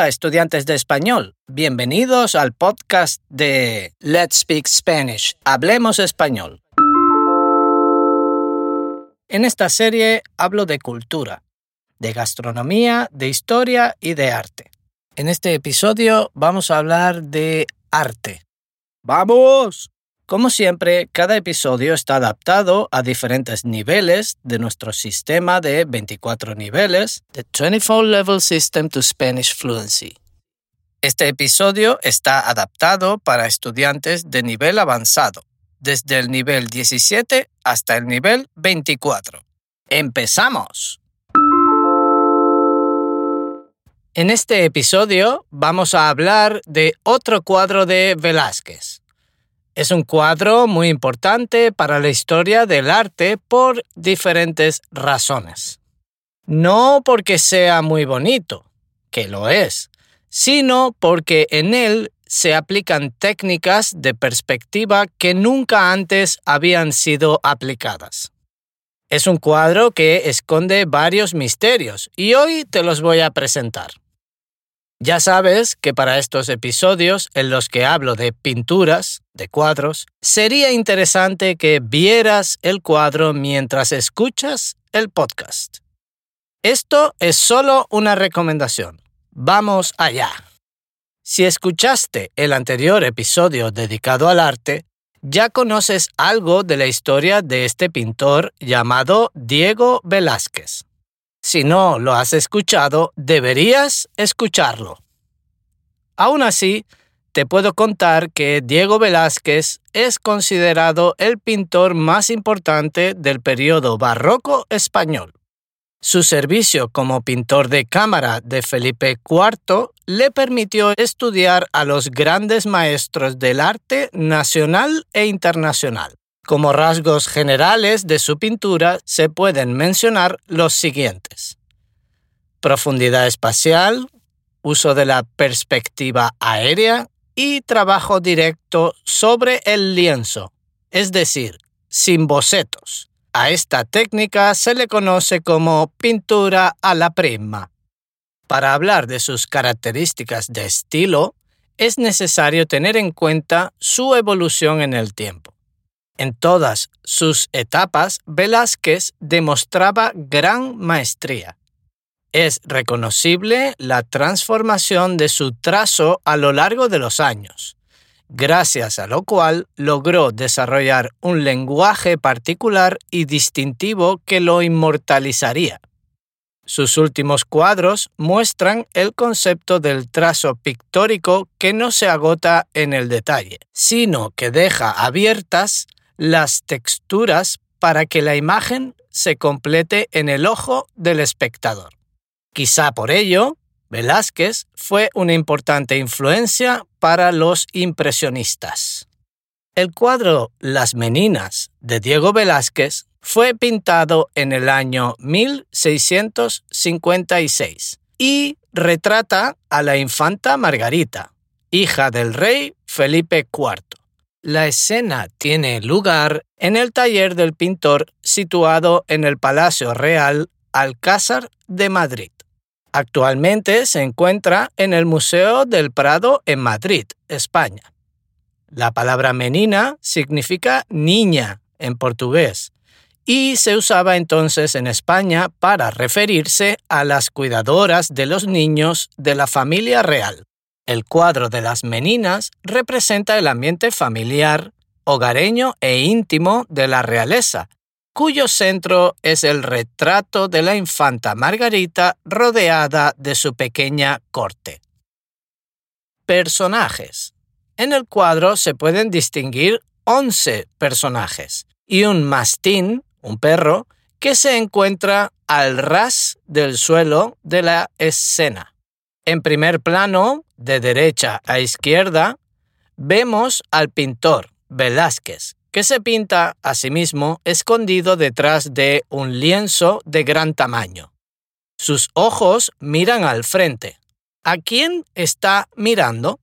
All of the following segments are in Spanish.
Hola estudiantes de español, bienvenidos al podcast de Let's Speak Spanish, Hablemos Español. En esta serie hablo de cultura, de gastronomía, de historia y de arte. En este episodio vamos a hablar de arte. ¡Vamos! Como siempre, cada episodio está adaptado a diferentes niveles de nuestro sistema de 24 niveles, The 24 Level System to Spanish Fluency. Este episodio está adaptado para estudiantes de nivel avanzado, desde el nivel 17 hasta el nivel 24. ¡Empezamos! En este episodio vamos a hablar de otro cuadro de Velázquez. Es un cuadro muy importante para la historia del arte por diferentes razones. No porque sea muy bonito, que lo es, sino porque en él se aplican técnicas de perspectiva que nunca antes habían sido aplicadas. Es un cuadro que esconde varios misterios y hoy te los voy a presentar. Ya sabes que para estos episodios en los que hablo de pinturas, de cuadros, sería interesante que vieras el cuadro mientras escuchas el podcast. Esto es solo una recomendación. Vamos allá. Si escuchaste el anterior episodio dedicado al arte, ya conoces algo de la historia de este pintor llamado Diego Velázquez. Si no lo has escuchado, deberías escucharlo. Aún así, te puedo contar que Diego Velázquez es considerado el pintor más importante del periodo barroco español. Su servicio como pintor de cámara de Felipe IV le permitió estudiar a los grandes maestros del arte nacional e internacional. Como rasgos generales de su pintura se pueden mencionar los siguientes. Profundidad espacial, uso de la perspectiva aérea y trabajo directo sobre el lienzo, es decir, sin bocetos. A esta técnica se le conoce como pintura a la prima. Para hablar de sus características de estilo, es necesario tener en cuenta su evolución en el tiempo. En todas sus etapas, Velázquez demostraba gran maestría. Es reconocible la transformación de su trazo a lo largo de los años, gracias a lo cual logró desarrollar un lenguaje particular y distintivo que lo inmortalizaría. Sus últimos cuadros muestran el concepto del trazo pictórico que no se agota en el detalle, sino que deja abiertas las texturas para que la imagen se complete en el ojo del espectador. Quizá por ello, Velázquez fue una importante influencia para los impresionistas. El cuadro Las Meninas de Diego Velázquez fue pintado en el año 1656 y retrata a la infanta Margarita, hija del rey Felipe IV. La escena tiene lugar en el taller del pintor situado en el Palacio Real Alcázar de Madrid. Actualmente se encuentra en el Museo del Prado en Madrid, España. La palabra menina significa niña en portugués y se usaba entonces en España para referirse a las cuidadoras de los niños de la familia real. El cuadro de las meninas representa el ambiente familiar, hogareño e íntimo de la realeza, cuyo centro es el retrato de la infanta Margarita rodeada de su pequeña corte. Personajes. En el cuadro se pueden distinguir 11 personajes y un mastín, un perro, que se encuentra al ras del suelo de la escena. En primer plano, de derecha a izquierda, vemos al pintor Velázquez, que se pinta a sí mismo escondido detrás de un lienzo de gran tamaño. Sus ojos miran al frente. ¿A quién está mirando?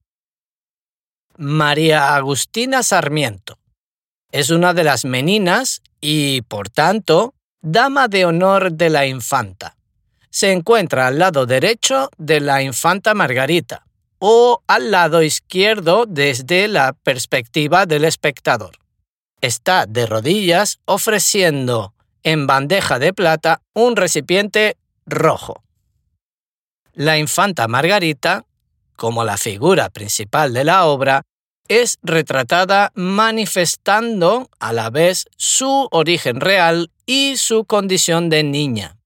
María Agustina Sarmiento. Es una de las meninas y, por tanto, dama de honor de la infanta se encuentra al lado derecho de la infanta Margarita o al lado izquierdo desde la perspectiva del espectador. Está de rodillas ofreciendo en bandeja de plata un recipiente rojo. La infanta Margarita, como la figura principal de la obra, es retratada manifestando a la vez su origen real y su condición de niña.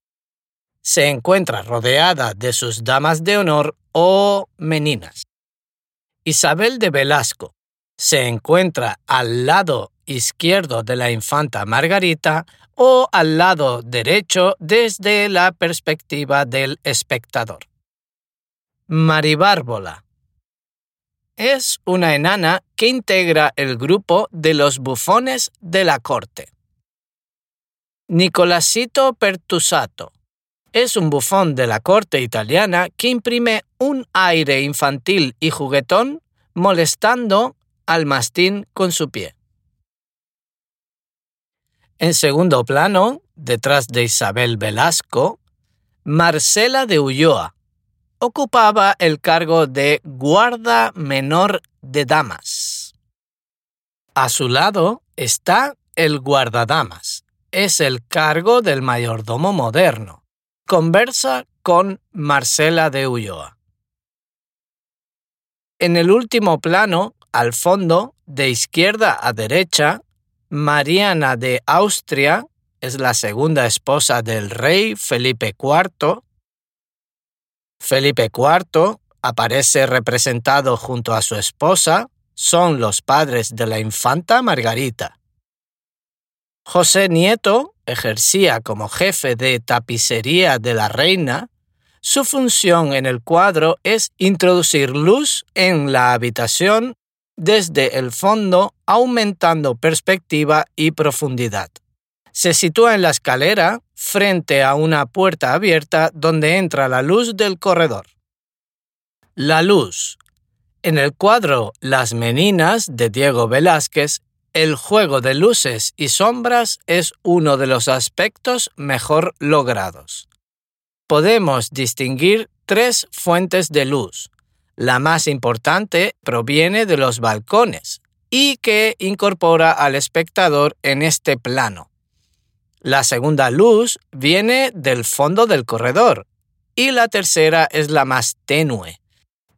Se encuentra rodeada de sus damas de honor o meninas. Isabel de Velasco se encuentra al lado izquierdo de la infanta Margarita o al lado derecho desde la perspectiva del espectador. Maribárbola es una enana que integra el grupo de los bufones de la corte. Nicolasito Pertusato es un bufón de la corte italiana que imprime un aire infantil y juguetón molestando al mastín con su pie. En segundo plano, detrás de Isabel Velasco, Marcela de Ulloa ocupaba el cargo de guarda menor de damas. A su lado está el guardadamas. Es el cargo del mayordomo moderno. Conversa con Marcela de Ulloa. En el último plano, al fondo, de izquierda a derecha, Mariana de Austria es la segunda esposa del rey Felipe IV Felipe IV aparece representado junto a su esposa, son los padres de la infanta Margarita. José Nieto ejercía como jefe de tapicería de la reina. Su función en el cuadro es introducir luz en la habitación desde el fondo, aumentando perspectiva y profundidad. Se sitúa en la escalera frente a una puerta abierta donde entra la luz del corredor. La luz. En el cuadro Las Meninas de Diego Velázquez, el juego de luces y sombras es uno de los aspectos mejor logrados. Podemos distinguir tres fuentes de luz. La más importante proviene de los balcones y que incorpora al espectador en este plano. La segunda luz viene del fondo del corredor y la tercera es la más tenue,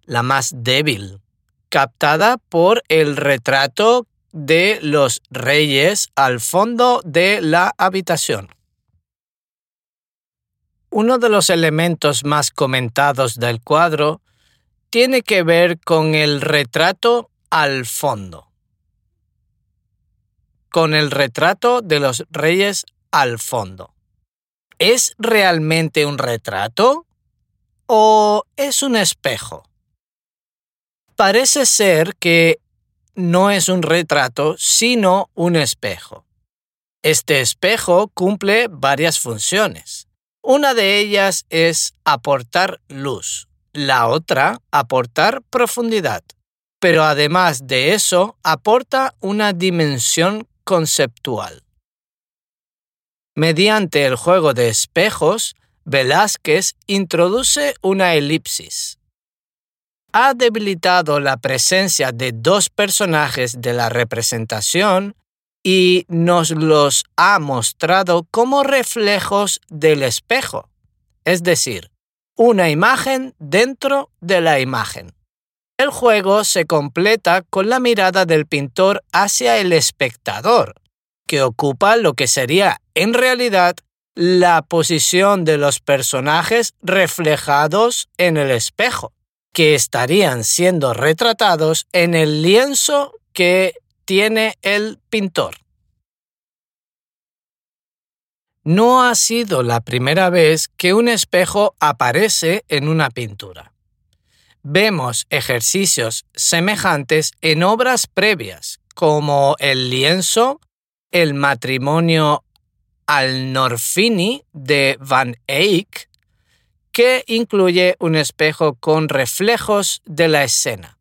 la más débil, captada por el retrato de los reyes al fondo de la habitación. Uno de los elementos más comentados del cuadro tiene que ver con el retrato al fondo, con el retrato de los reyes al fondo. ¿Es realmente un retrato o es un espejo? Parece ser que no es un retrato, sino un espejo. Este espejo cumple varias funciones. Una de ellas es aportar luz, la otra aportar profundidad, pero además de eso aporta una dimensión conceptual. Mediante el juego de espejos, Velázquez introduce una elipsis. Ha debilitado la presencia de dos personajes de la representación y nos los ha mostrado como reflejos del espejo, es decir, una imagen dentro de la imagen. El juego se completa con la mirada del pintor hacia el espectador, que ocupa lo que sería en realidad la posición de los personajes reflejados en el espejo, que estarían siendo retratados en el lienzo que tiene el pintor. No ha sido la primera vez que un espejo aparece en una pintura. Vemos ejercicios semejantes en obras previas, como el lienzo el matrimonio al Norfini de Van Eyck, que incluye un espejo con reflejos de la escena.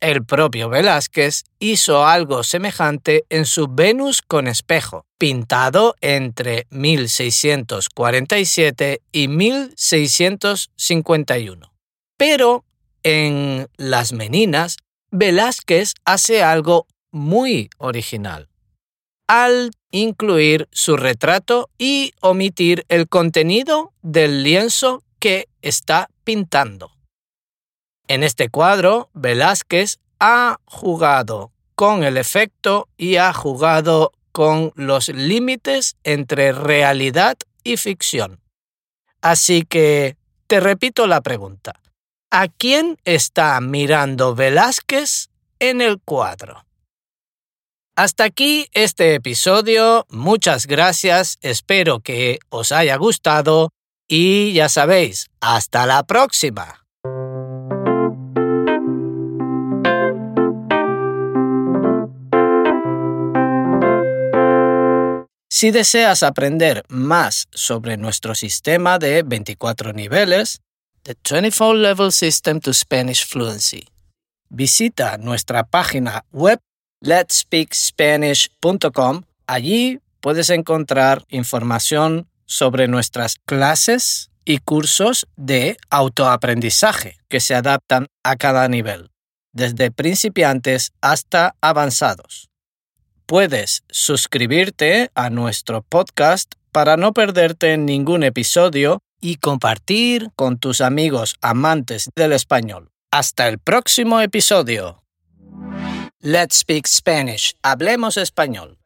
El propio Velázquez hizo algo semejante en su Venus con espejo, pintado entre 1647 y 1651. Pero en Las Meninas, Velázquez hace algo muy original al incluir su retrato y omitir el contenido del lienzo que está pintando. En este cuadro, Velázquez ha jugado con el efecto y ha jugado con los límites entre realidad y ficción. Así que te repito la pregunta. ¿A quién está mirando Velázquez en el cuadro? Hasta aquí este episodio. Muchas gracias. Espero que os haya gustado. Y ya sabéis, hasta la próxima. Si deseas aprender más sobre nuestro sistema de 24 niveles, The 24 Level System to Spanish Fluency, visita nuestra página web letspeakspanish.com. Allí puedes encontrar información sobre nuestras clases y cursos de autoaprendizaje que se adaptan a cada nivel, desde principiantes hasta avanzados puedes suscribirte a nuestro podcast para no perderte ningún episodio y compartir con tus amigos amantes del español. Hasta el próximo episodio. Let's Speak Spanish. Hablemos español.